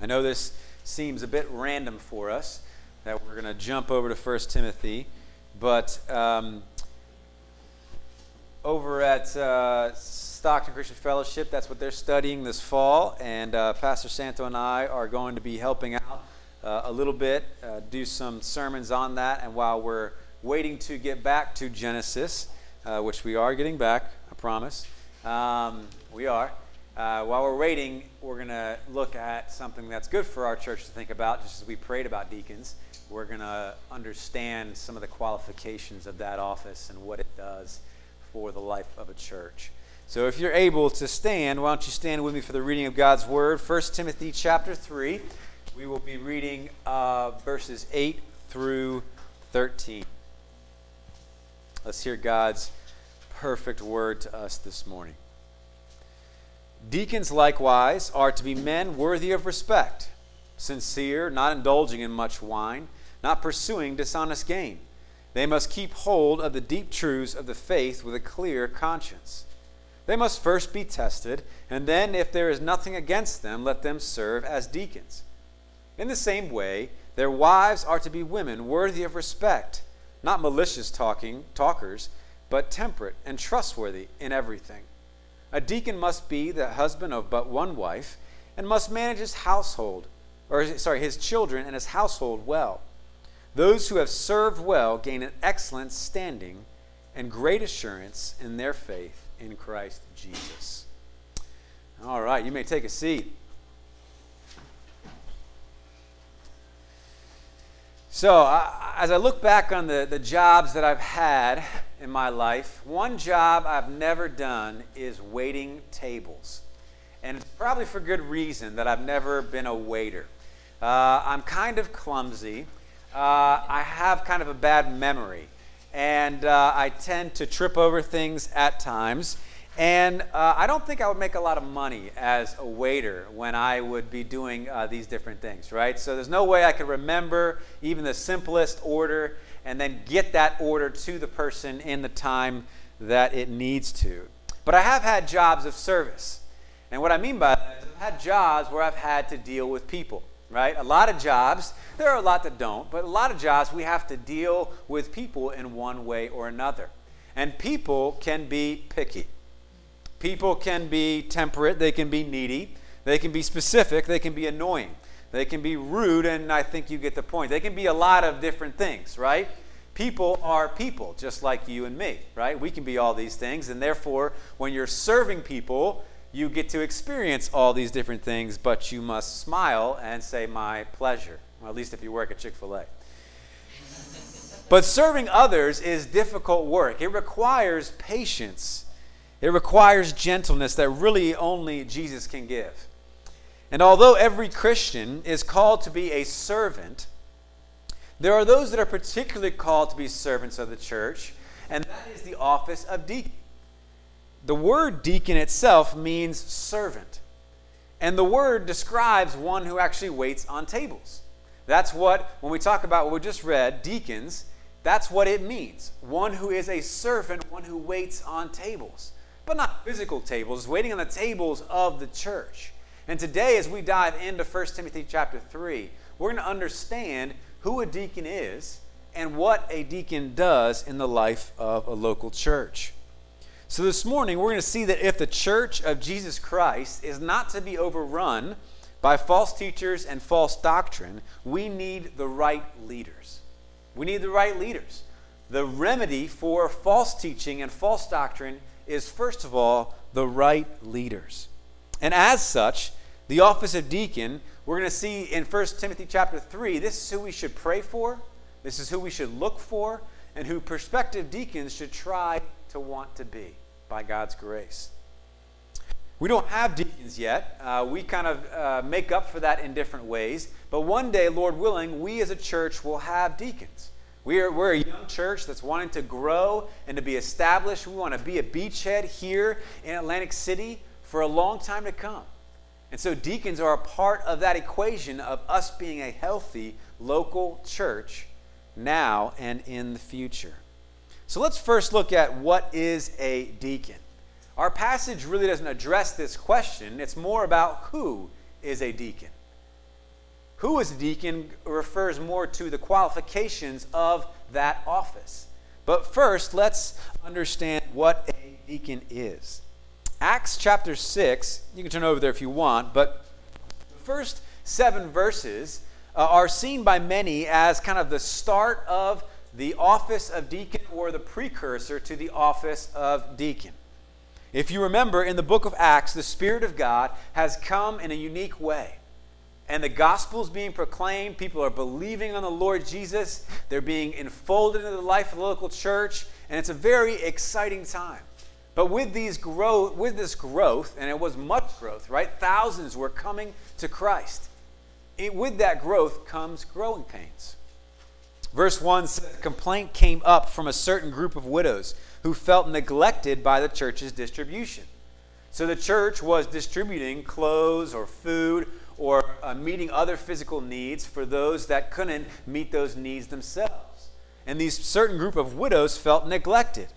I know this seems a bit random for us that we're going to jump over to 1 Timothy, but um, over at uh, Stockton Christian Fellowship, that's what they're studying this fall, and uh, Pastor Santo and I are going to be helping out uh, a little bit, uh, do some sermons on that, and while we're waiting to get back to Genesis, uh, which we are getting back, I promise, um, we are. Uh, while we're waiting, we're going to look at something that's good for our church to think about, just as we prayed about deacons. We're going to understand some of the qualifications of that office and what it does for the life of a church. So if you're able to stand, why don't you stand with me for the reading of God's word? 1 Timothy chapter 3. We will be reading uh, verses 8 through 13. Let's hear God's perfect word to us this morning. Deacons, likewise, are to be men worthy of respect, sincere, not indulging in much wine, not pursuing dishonest gain. They must keep hold of the deep truths of the faith with a clear conscience. They must first be tested, and then, if there is nothing against them, let them serve as deacons. In the same way, their wives are to be women worthy of respect, not malicious talking talkers, but temperate and trustworthy in everything. A deacon must be the husband of but one wife and must manage his household, or sorry, his children and his household well. Those who have served well gain an excellent standing and great assurance in their faith in Christ Jesus. All right, you may take a seat. So, uh, as I look back on the, the jobs that I've had in my life, one job I've never done is waiting tables. And it's probably for good reason that I've never been a waiter. Uh, I'm kind of clumsy. Uh, I have kind of a bad memory. And uh, I tend to trip over things at times. And uh, I don't think I would make a lot of money as a waiter when I would be doing uh, these different things, right? So there's no way I could remember even the simplest order and then get that order to the person in the time that it needs to. But I have had jobs of service. And what I mean by that is I've had jobs where I've had to deal with people, right? A lot of jobs, there are a lot that don't, but a lot of jobs we have to deal with people in one way or another. And people can be picky. People can be temperate, they can be needy, they can be specific, they can be annoying, they can be rude, and I think you get the point. They can be a lot of different things, right? People are people, just like you and me, right? We can be all these things, and therefore, when you're serving people, you get to experience all these different things, but you must smile and say, My pleasure. Well, at least if you work at Chick fil A. but serving others is difficult work, it requires patience it requires gentleness that really only Jesus can give. And although every Christian is called to be a servant, there are those that are particularly called to be servants of the church, and that is the office of deacon. The word deacon itself means servant. And the word describes one who actually waits on tables. That's what, when we talk about what we just read, deacons, that's what it means. One who is a servant, one who waits on tables but not physical tables, waiting on the tables of the church. And today, as we dive into 1 Timothy chapter 3, we're going to understand who a deacon is and what a deacon does in the life of a local church. So, this morning, we're going to see that if the church of Jesus Christ is not to be overrun by false teachers and false doctrine, we need the right leaders. We need the right leaders. The remedy for false teaching and false doctrine is, first of all, the right leaders. And as such, the office of deacon, we're going to see in 1 Timothy chapter 3, this is who we should pray for, this is who we should look for, and who prospective deacons should try to want to be by God's grace. We don't have deacons yet. Uh, we kind of uh, make up for that in different ways. But one day, Lord willing, we as a church will have deacons. We are, we're a young church that's wanting to grow and to be established. We want to be a beachhead here in Atlantic City for a long time to come. And so, deacons are a part of that equation of us being a healthy local church now and in the future. So, let's first look at what is a deacon. Our passage really doesn't address this question, it's more about who is a deacon. Who is a deacon refers more to the qualifications of that office. But first, let's understand what a deacon is. Acts chapter 6, you can turn over there if you want, but the first seven verses uh, are seen by many as kind of the start of the office of deacon or the precursor to the office of deacon. If you remember, in the book of Acts, the Spirit of God has come in a unique way. And the gospel is being proclaimed. People are believing on the Lord Jesus. They're being enfolded into the life of the local church. And it's a very exciting time. But with, these growth, with this growth, and it was much growth, right? Thousands were coming to Christ. It, with that growth comes growing pains. Verse 1 says, complaint came up from a certain group of widows who felt neglected by the church's distribution. So the church was distributing clothes or food or uh, meeting other physical needs for those that couldn't meet those needs themselves. And these certain group of widows felt neglected.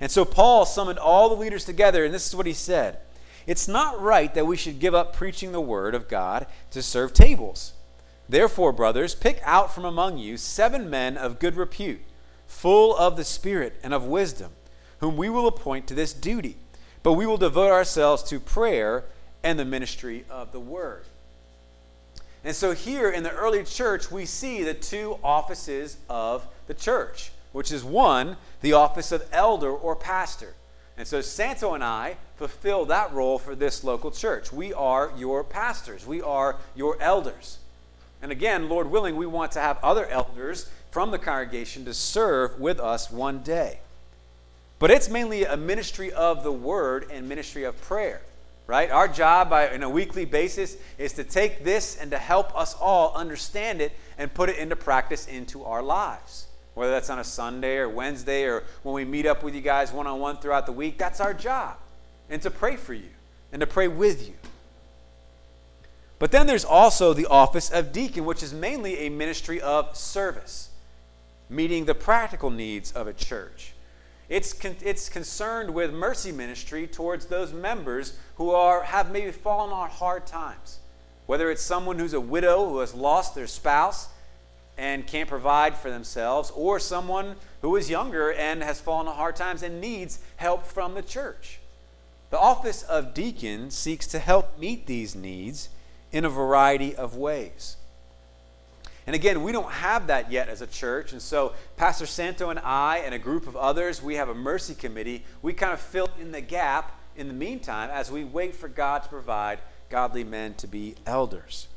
And so Paul summoned all the leaders together, and this is what he said It's not right that we should give up preaching the word of God to serve tables. Therefore, brothers, pick out from among you seven men of good repute, full of the Spirit and of wisdom, whom we will appoint to this duty. But we will devote ourselves to prayer and the ministry of the word. And so, here in the early church, we see the two offices of the church, which is one, the office of elder or pastor. And so, Santo and I fulfill that role for this local church. We are your pastors, we are your elders. And again, Lord willing, we want to have other elders from the congregation to serve with us one day. But it's mainly a ministry of the word and ministry of prayer, right? Our job by, on a weekly basis is to take this and to help us all understand it and put it into practice into our lives. Whether that's on a Sunday or Wednesday or when we meet up with you guys one on one throughout the week, that's our job. And to pray for you and to pray with you. But then there's also the office of deacon, which is mainly a ministry of service, meeting the practical needs of a church. It's, con- it's concerned with mercy ministry towards those members who are, have maybe fallen on hard times. Whether it's someone who's a widow who has lost their spouse and can't provide for themselves, or someone who is younger and has fallen on hard times and needs help from the church. The office of deacon seeks to help meet these needs in a variety of ways. And again, we don't have that yet as a church. And so, Pastor Santo and I, and a group of others, we have a mercy committee. We kind of fill in the gap in the meantime as we wait for God to provide godly men to be elders.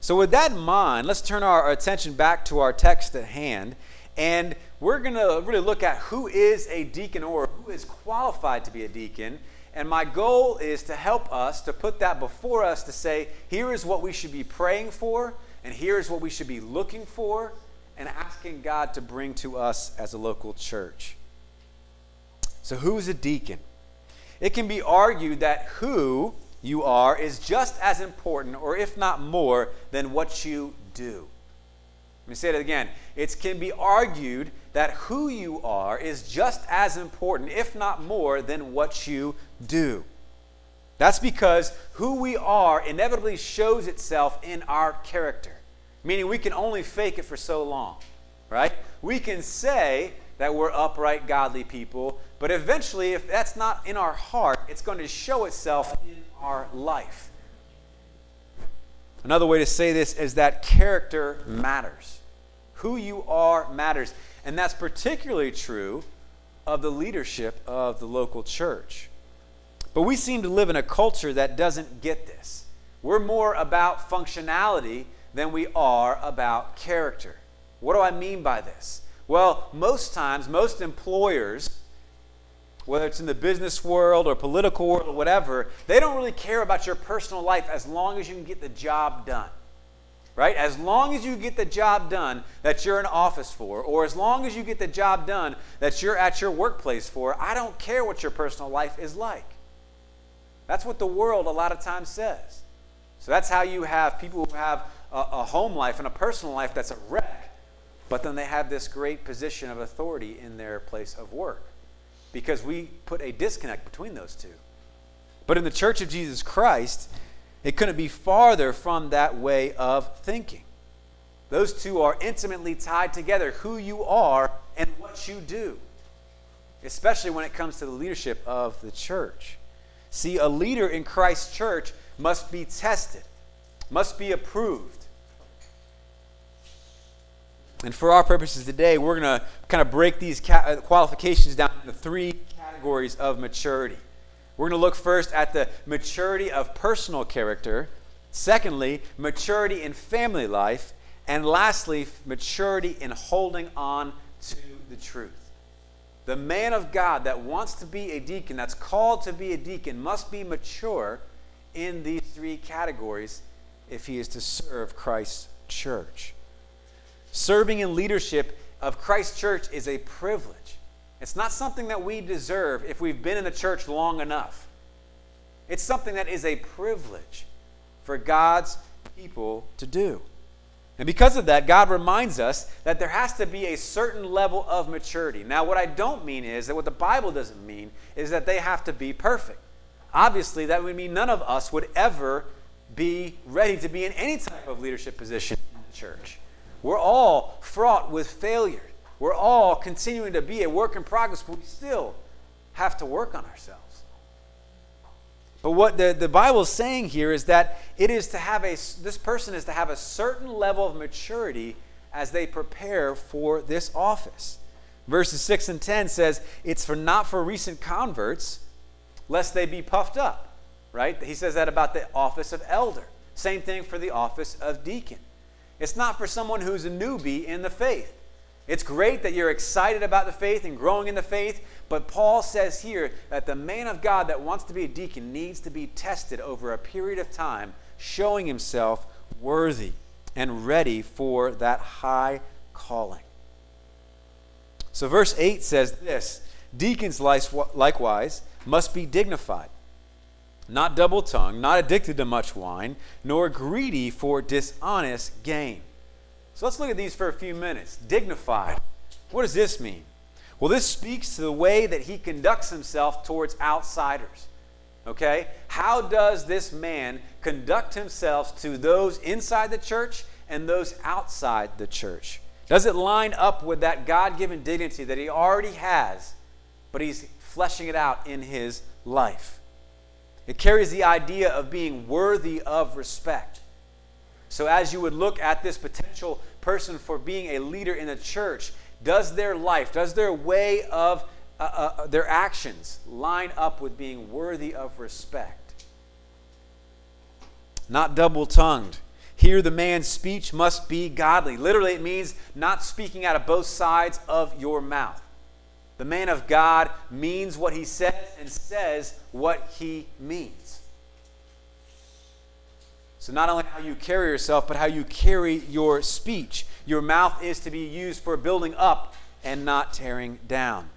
So, with that in mind, let's turn our attention back to our text at hand. And we're going to really look at who is a deacon or who is qualified to be a deacon and my goal is to help us to put that before us to say, here is what we should be praying for, and here is what we should be looking for, and asking God to bring to us as a local church. So, who is a deacon? It can be argued that who you are is just as important, or if not more, than what you do. Let me say it again. It can be argued that who you are is just as important, if not more, than what you do. That's because who we are inevitably shows itself in our character, meaning we can only fake it for so long, right? We can say that we're upright, godly people, but eventually, if that's not in our heart, it's going to show itself in our life. Another way to say this is that character matters. Who you are matters. And that's particularly true of the leadership of the local church. But we seem to live in a culture that doesn't get this. We're more about functionality than we are about character. What do I mean by this? Well, most times, most employers whether it's in the business world or political world or whatever, they don't really care about your personal life as long as you can get the job done. Right? As long as you get the job done that you're in office for, or as long as you get the job done that you're at your workplace for, I don't care what your personal life is like. That's what the world a lot of times says. So that's how you have people who have a, a home life and a personal life that's a wreck, but then they have this great position of authority in their place of work because we put a disconnect between those two. But in the church of Jesus Christ, It couldn't be farther from that way of thinking. Those two are intimately tied together who you are and what you do, especially when it comes to the leadership of the church. See, a leader in Christ's church must be tested, must be approved. And for our purposes today, we're going to kind of break these uh, qualifications down into three categories of maturity. We're going to look first at the maturity of personal character, secondly, maturity in family life, and lastly, maturity in holding on to the truth. The man of God that wants to be a deacon, that's called to be a deacon, must be mature in these three categories if he is to serve Christ's church. Serving in leadership of Christ church is a privilege. It's not something that we deserve if we've been in the church long enough. It's something that is a privilege for God's people to do. And because of that, God reminds us that there has to be a certain level of maturity. Now, what I don't mean is that what the Bible doesn't mean is that they have to be perfect. Obviously, that would mean none of us would ever be ready to be in any type of leadership position in the church. We're all fraught with failure. We're all continuing to be a work in progress, but we still have to work on ourselves. But what the, the Bible is saying here is that it is to have a, this person is to have a certain level of maturity as they prepare for this office. Verses 6 and 10 says, It's for not for recent converts, lest they be puffed up. Right? He says that about the office of elder. Same thing for the office of deacon. It's not for someone who's a newbie in the faith. It's great that you're excited about the faith and growing in the faith, but Paul says here that the man of God that wants to be a deacon needs to be tested over a period of time, showing himself worthy and ready for that high calling. So, verse 8 says this Deacons likewise must be dignified, not double tongued, not addicted to much wine, nor greedy for dishonest gain. So, let's look at these for a few minutes. Dignified. What does this mean? Well, this speaks to the way that he conducts himself towards outsiders. Okay? How does this man conduct himself to those inside the church and those outside the church? Does it line up with that God given dignity that he already has, but he's fleshing it out in his life? It carries the idea of being worthy of respect. So, as you would look at this potential person for being a leader in the church, does their life, does their way of uh, uh, uh, their actions line up with being worthy of respect? Not double tongued. Here, the man's speech must be godly. Literally, it means not speaking out of both sides of your mouth. The man of God means what he says and says what he means. So, not only how you carry yourself, but how you carry your speech. Your mouth is to be used for building up and not tearing down.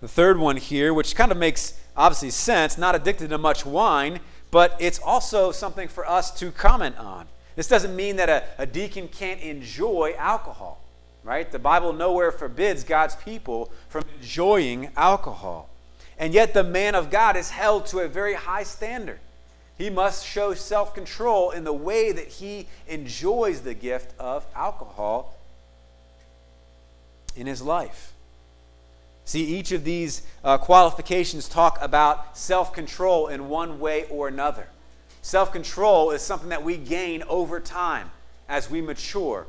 The third one here, which kind of makes obviously sense, not addicted to much wine, but it's also something for us to comment on. This doesn't mean that a, a deacon can't enjoy alcohol, right? The Bible nowhere forbids God's people from enjoying alcohol. And yet, the man of God is held to a very high standard. He must show self control in the way that he enjoys the gift of alcohol in his life. See, each of these uh, qualifications talk about self control in one way or another. Self control is something that we gain over time as we mature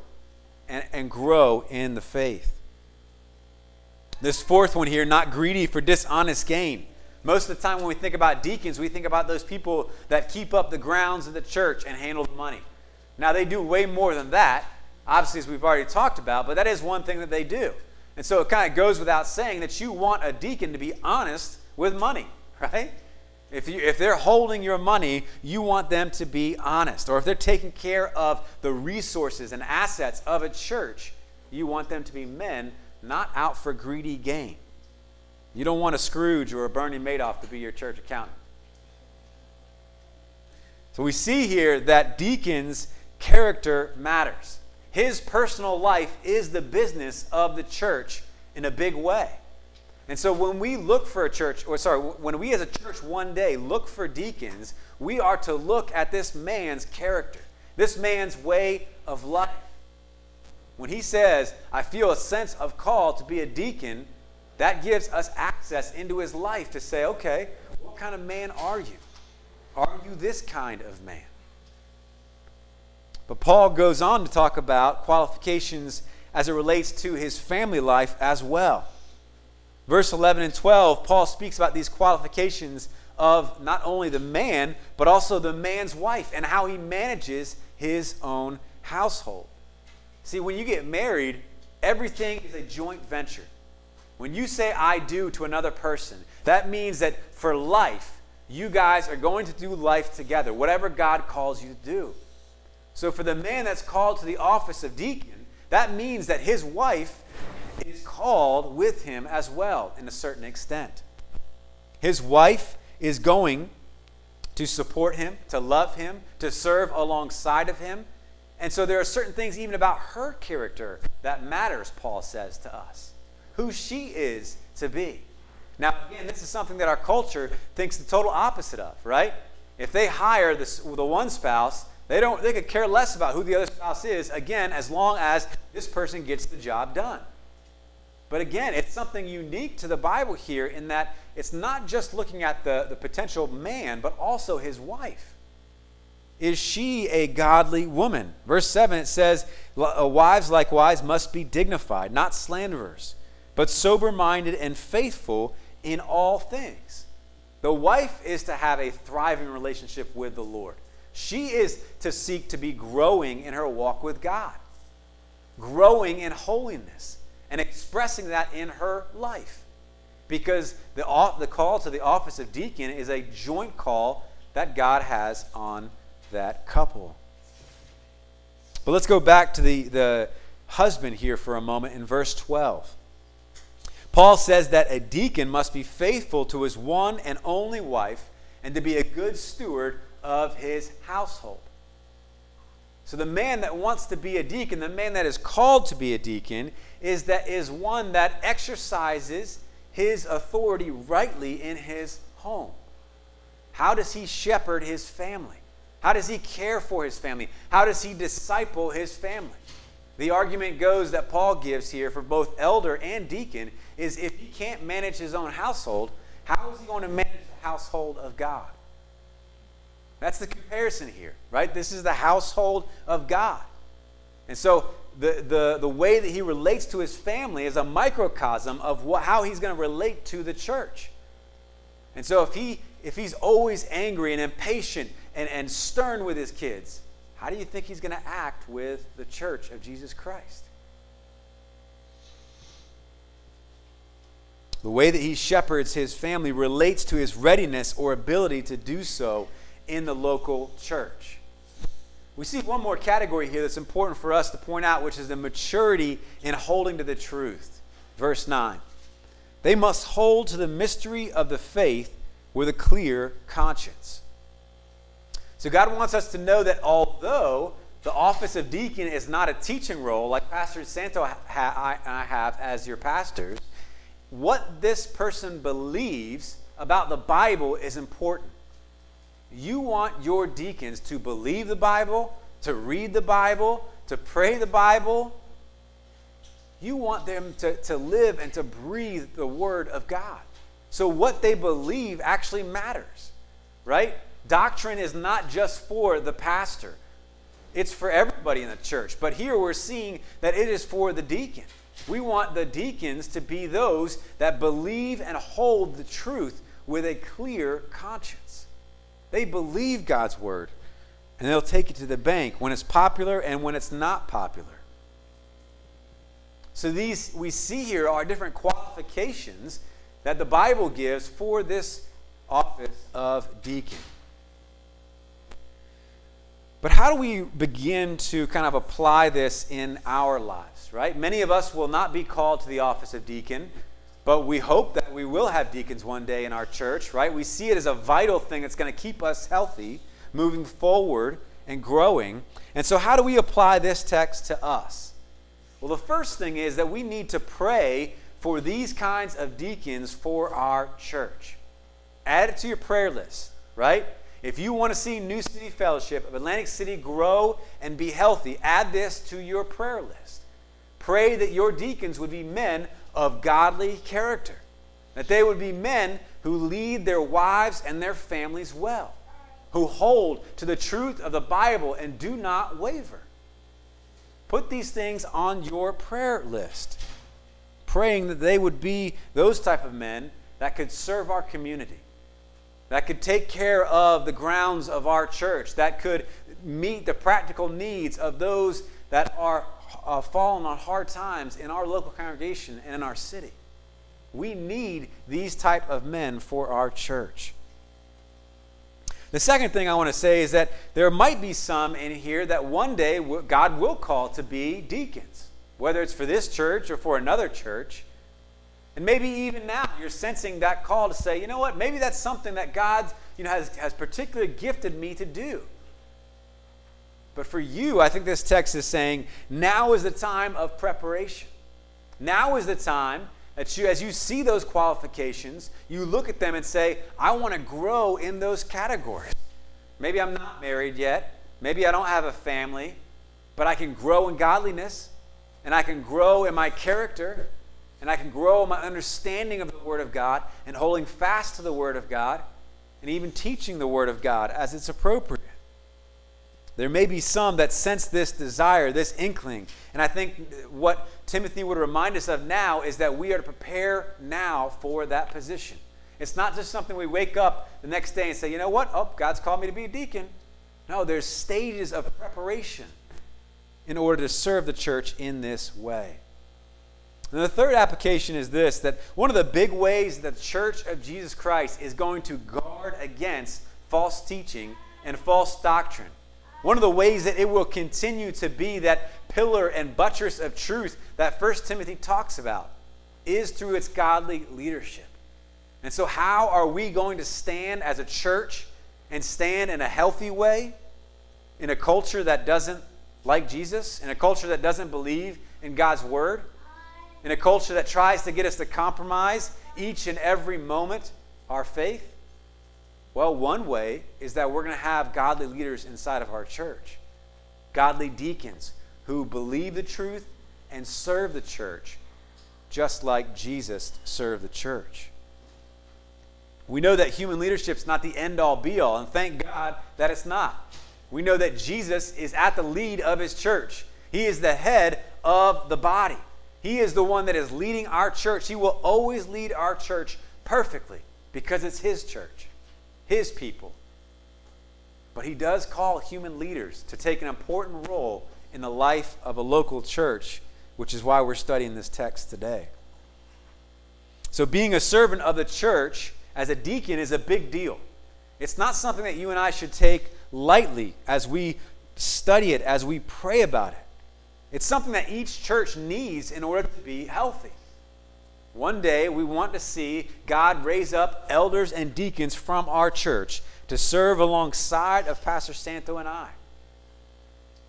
and, and grow in the faith. This fourth one here, not greedy for dishonest gain. Most of the time, when we think about deacons, we think about those people that keep up the grounds of the church and handle the money. Now, they do way more than that, obviously, as we've already talked about, but that is one thing that they do. And so it kind of goes without saying that you want a deacon to be honest with money, right? If, you, if they're holding your money, you want them to be honest. Or if they're taking care of the resources and assets of a church, you want them to be men not out for greedy gain. You don't want a Scrooge or a Bernie Madoff to be your church accountant. So we see here that deacons' character matters. His personal life is the business of the church in a big way. And so when we look for a church, or sorry, when we as a church one day look for deacons, we are to look at this man's character, this man's way of life. When he says, I feel a sense of call to be a deacon, that gives us access into his life to say, okay, what kind of man are you? Are you this kind of man? But Paul goes on to talk about qualifications as it relates to his family life as well. Verse 11 and 12, Paul speaks about these qualifications of not only the man, but also the man's wife and how he manages his own household. See, when you get married, everything is a joint venture. When you say I do to another person, that means that for life, you guys are going to do life together, whatever God calls you to do. So for the man that's called to the office of deacon, that means that his wife is called with him as well, in a certain extent. His wife is going to support him, to love him, to serve alongside of him. And so there are certain things even about her character that matters, Paul says to us. Who she is to be. Now, again, this is something that our culture thinks the total opposite of, right? If they hire this, the one spouse, they don't they could care less about who the other spouse is, again, as long as this person gets the job done. But again, it's something unique to the Bible here in that it's not just looking at the, the potential man, but also his wife. Is she a godly woman? Verse 7 it says, uh, Wives likewise must be dignified, not slanderers, but sober minded and faithful in all things. The wife is to have a thriving relationship with the Lord. She is to seek to be growing in her walk with God, growing in holiness, and expressing that in her life. Because the, the call to the office of deacon is a joint call that God has on that couple. But let's go back to the, the husband here for a moment in verse 12. Paul says that a deacon must be faithful to his one and only wife and to be a good steward of his household. So the man that wants to be a deacon, the man that is called to be a deacon, is that is one that exercises his authority rightly in his home. How does he shepherd his family? How does he care for his family? How does he disciple his family? The argument goes that Paul gives here for both elder and deacon is if he can't manage his own household, how is he going to manage the household of God? That's the comparison here, right? This is the household of God. And so the, the, the way that he relates to his family is a microcosm of what, how he's going to relate to the church. And so if, he, if he's always angry and impatient and, and stern with his kids, how do you think he's going to act with the church of Jesus Christ? The way that he shepherds his family relates to his readiness or ability to do so in the local church. We see one more category here that's important for us to point out, which is the maturity in holding to the truth. Verse 9. They must hold to the mystery of the faith with a clear conscience. So, God wants us to know that although the office of deacon is not a teaching role like Pastor Santo and I have as your pastors, what this person believes about the Bible is important. You want your deacons to believe the Bible, to read the Bible, to pray the Bible. You want them to, to live and to breathe the Word of God. So, what they believe actually matters, right? Doctrine is not just for the pastor, it's for everybody in the church. But here we're seeing that it is for the deacon. We want the deacons to be those that believe and hold the truth with a clear conscience. They believe God's word, and they'll take it to the bank when it's popular and when it's not popular. So these we see here are different qualifications that the Bible gives for this office of deacon. But how do we begin to kind of apply this in our lives, right? Many of us will not be called to the office of deacon but we hope that we will have deacons one day in our church, right? We see it as a vital thing that's going to keep us healthy, moving forward and growing. And so, how do we apply this text to us? Well, the first thing is that we need to pray for these kinds of deacons for our church. Add it to your prayer list, right? If you want to see New City Fellowship of Atlantic City grow and be healthy, add this to your prayer list. Pray that your deacons would be men of godly character, that they would be men who lead their wives and their families well, who hold to the truth of the Bible and do not waver. Put these things on your prayer list, praying that they would be those type of men that could serve our community, that could take care of the grounds of our church, that could meet the practical needs of those that are uh, fallen on hard times in our local congregation and in our city. We need these type of men for our church. The second thing I want to say is that there might be some in here that one day God will call to be deacons, whether it's for this church or for another church. And maybe even now you're sensing that call to say, you know what, maybe that's something that God you know, has, has particularly gifted me to do. But for you, I think this text is saying now is the time of preparation. Now is the time that you, as you see those qualifications, you look at them and say, I want to grow in those categories. Maybe I'm not married yet. Maybe I don't have a family, but I can grow in godliness and I can grow in my character and I can grow in my understanding of the Word of God and holding fast to the Word of God and even teaching the Word of God as it's appropriate. There may be some that sense this desire, this inkling. And I think what Timothy would remind us of now is that we are to prepare now for that position. It's not just something we wake up the next day and say, you know what? Oh, God's called me to be a deacon. No, there's stages of preparation in order to serve the church in this way. And the third application is this that one of the big ways that the church of Jesus Christ is going to guard against false teaching and false doctrine one of the ways that it will continue to be that pillar and buttress of truth that First Timothy talks about is through its godly leadership. And so, how are we going to stand as a church and stand in a healthy way in a culture that doesn't like Jesus, in a culture that doesn't believe in God's word, in a culture that tries to get us to compromise each and every moment our faith? Well, one way is that we're going to have godly leaders inside of our church, godly deacons who believe the truth and serve the church, just like Jesus served the church. We know that human leadership is not the end all be all, and thank God that it's not. We know that Jesus is at the lead of his church, he is the head of the body. He is the one that is leading our church. He will always lead our church perfectly because it's his church his people. But he does call human leaders to take an important role in the life of a local church, which is why we're studying this text today. So, being a servant of the church as a deacon is a big deal. It's not something that you and I should take lightly as we study it, as we pray about it. It's something that each church needs in order to be healthy. One day, we want to see God raise up elders and deacons from our church to serve alongside of Pastor Santo and I.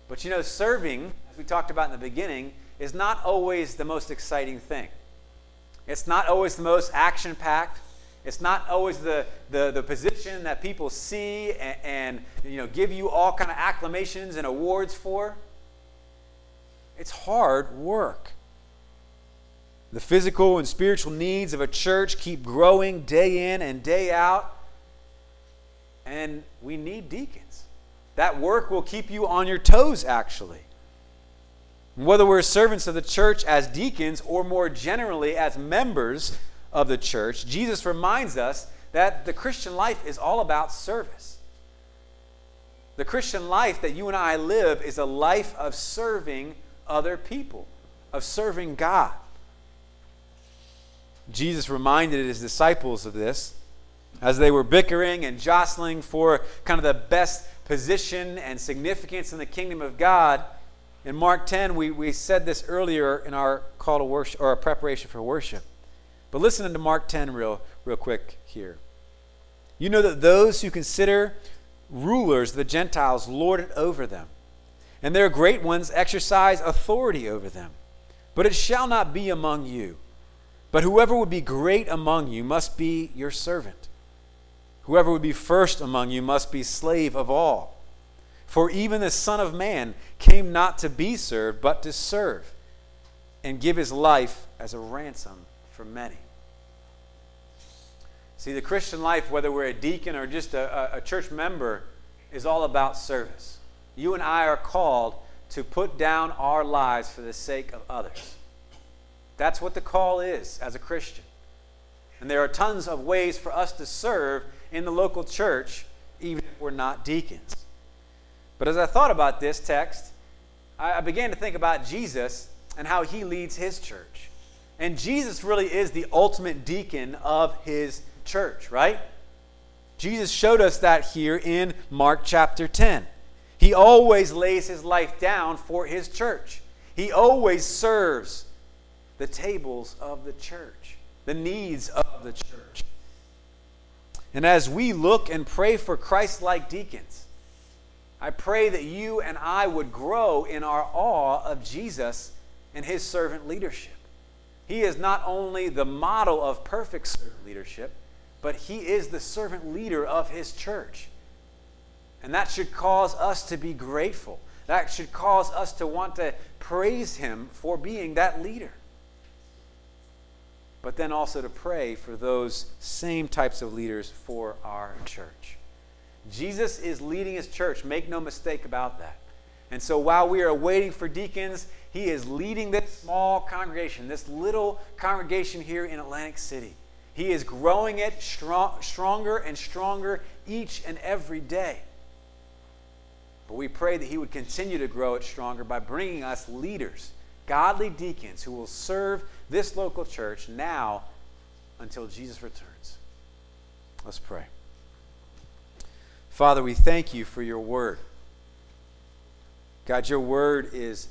But you know, serving, as we talked about in the beginning, is not always the most exciting thing. It's not always the most action packed. It's not always the, the, the position that people see and, and you know, give you all kind of acclamations and awards for. It's hard work. The physical and spiritual needs of a church keep growing day in and day out. And we need deacons. That work will keep you on your toes, actually. Whether we're servants of the church as deacons or more generally as members of the church, Jesus reminds us that the Christian life is all about service. The Christian life that you and I live is a life of serving other people, of serving God. Jesus reminded his disciples of this as they were bickering and jostling for kind of the best position and significance in the kingdom of God. In Mark 10, we, we said this earlier in our call to worship or our preparation for worship. But listen to Mark 10 real, real quick here. You know that those who consider rulers, the Gentiles, lord it over them, and their great ones exercise authority over them. But it shall not be among you. But whoever would be great among you must be your servant. Whoever would be first among you must be slave of all. For even the Son of Man came not to be served, but to serve, and give his life as a ransom for many. See, the Christian life, whether we're a deacon or just a, a, church member, is all about service. You and I are called to put down our lives for the sake of others. That's what the call is as a Christian. And there are tons of ways for us to serve in the local church, even if we're not deacons. But as I thought about this text, I began to think about Jesus and how he leads his church. And Jesus really is the ultimate deacon of his church, right? Jesus showed us that here in Mark chapter 10. He always lays his life down for his church. He always serves the tables of the church, the needs of the church. And as we look and pray for Christ like deacons, I pray that you and I would grow in our awe of Jesus and his servant leadership. He is not only the model of perfect servant leadership, but he is the servant leader of his church. And that should cause us to be grateful. That should cause us to want to praise him for being that leader. But then also to pray for those same types of leaders for our church. Jesus is leading his church. Make no mistake about that. And so while we are waiting for deacons, he is leading this small congregation, this little congregation here in Atlantic City. He is growing it strong, stronger and stronger each and every day. But we pray that He would continue to grow it stronger by bringing us leaders, godly deacons who will serve this local church now until Jesus returns. Let's pray. Father, we thank you for your word. God, your word is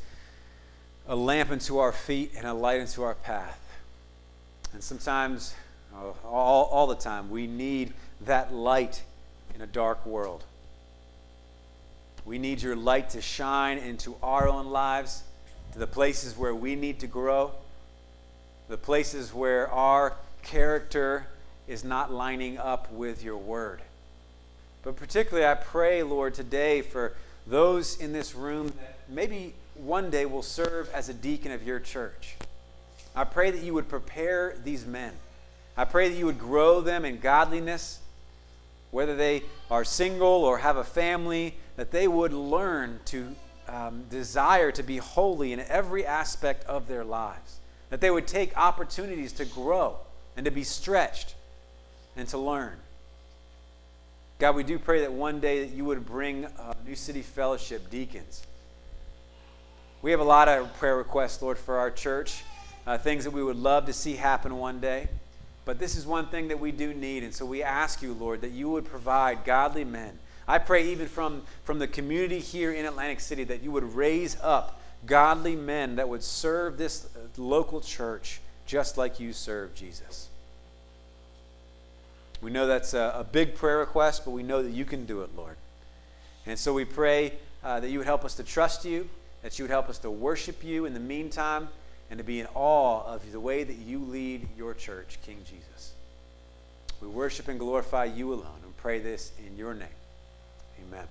a lamp unto our feet and a light unto our path. And sometimes uh, all, all the time. We need that light in a dark world. We need your light to shine into our own lives, to the places where we need to grow, the places where our character is not lining up with your word. But particularly, I pray, Lord, today for those in this room that maybe one day will serve as a deacon of your church. I pray that you would prepare these men I pray that you would grow them in godliness, whether they are single or have a family, that they would learn to um, desire to be holy in every aspect of their lives, that they would take opportunities to grow and to be stretched and to learn. God, we do pray that one day that you would bring uh, New City Fellowship deacons. We have a lot of prayer requests, Lord, for our church, uh, things that we would love to see happen one day. But this is one thing that we do need. And so we ask you, Lord, that you would provide godly men. I pray even from, from the community here in Atlantic City that you would raise up godly men that would serve this local church just like you serve Jesus. We know that's a, a big prayer request, but we know that you can do it, Lord. And so we pray uh, that you would help us to trust you, that you would help us to worship you in the meantime and to be in awe of the way that you lead your church, King Jesus. We worship and glorify you alone and pray this in your name. Amen.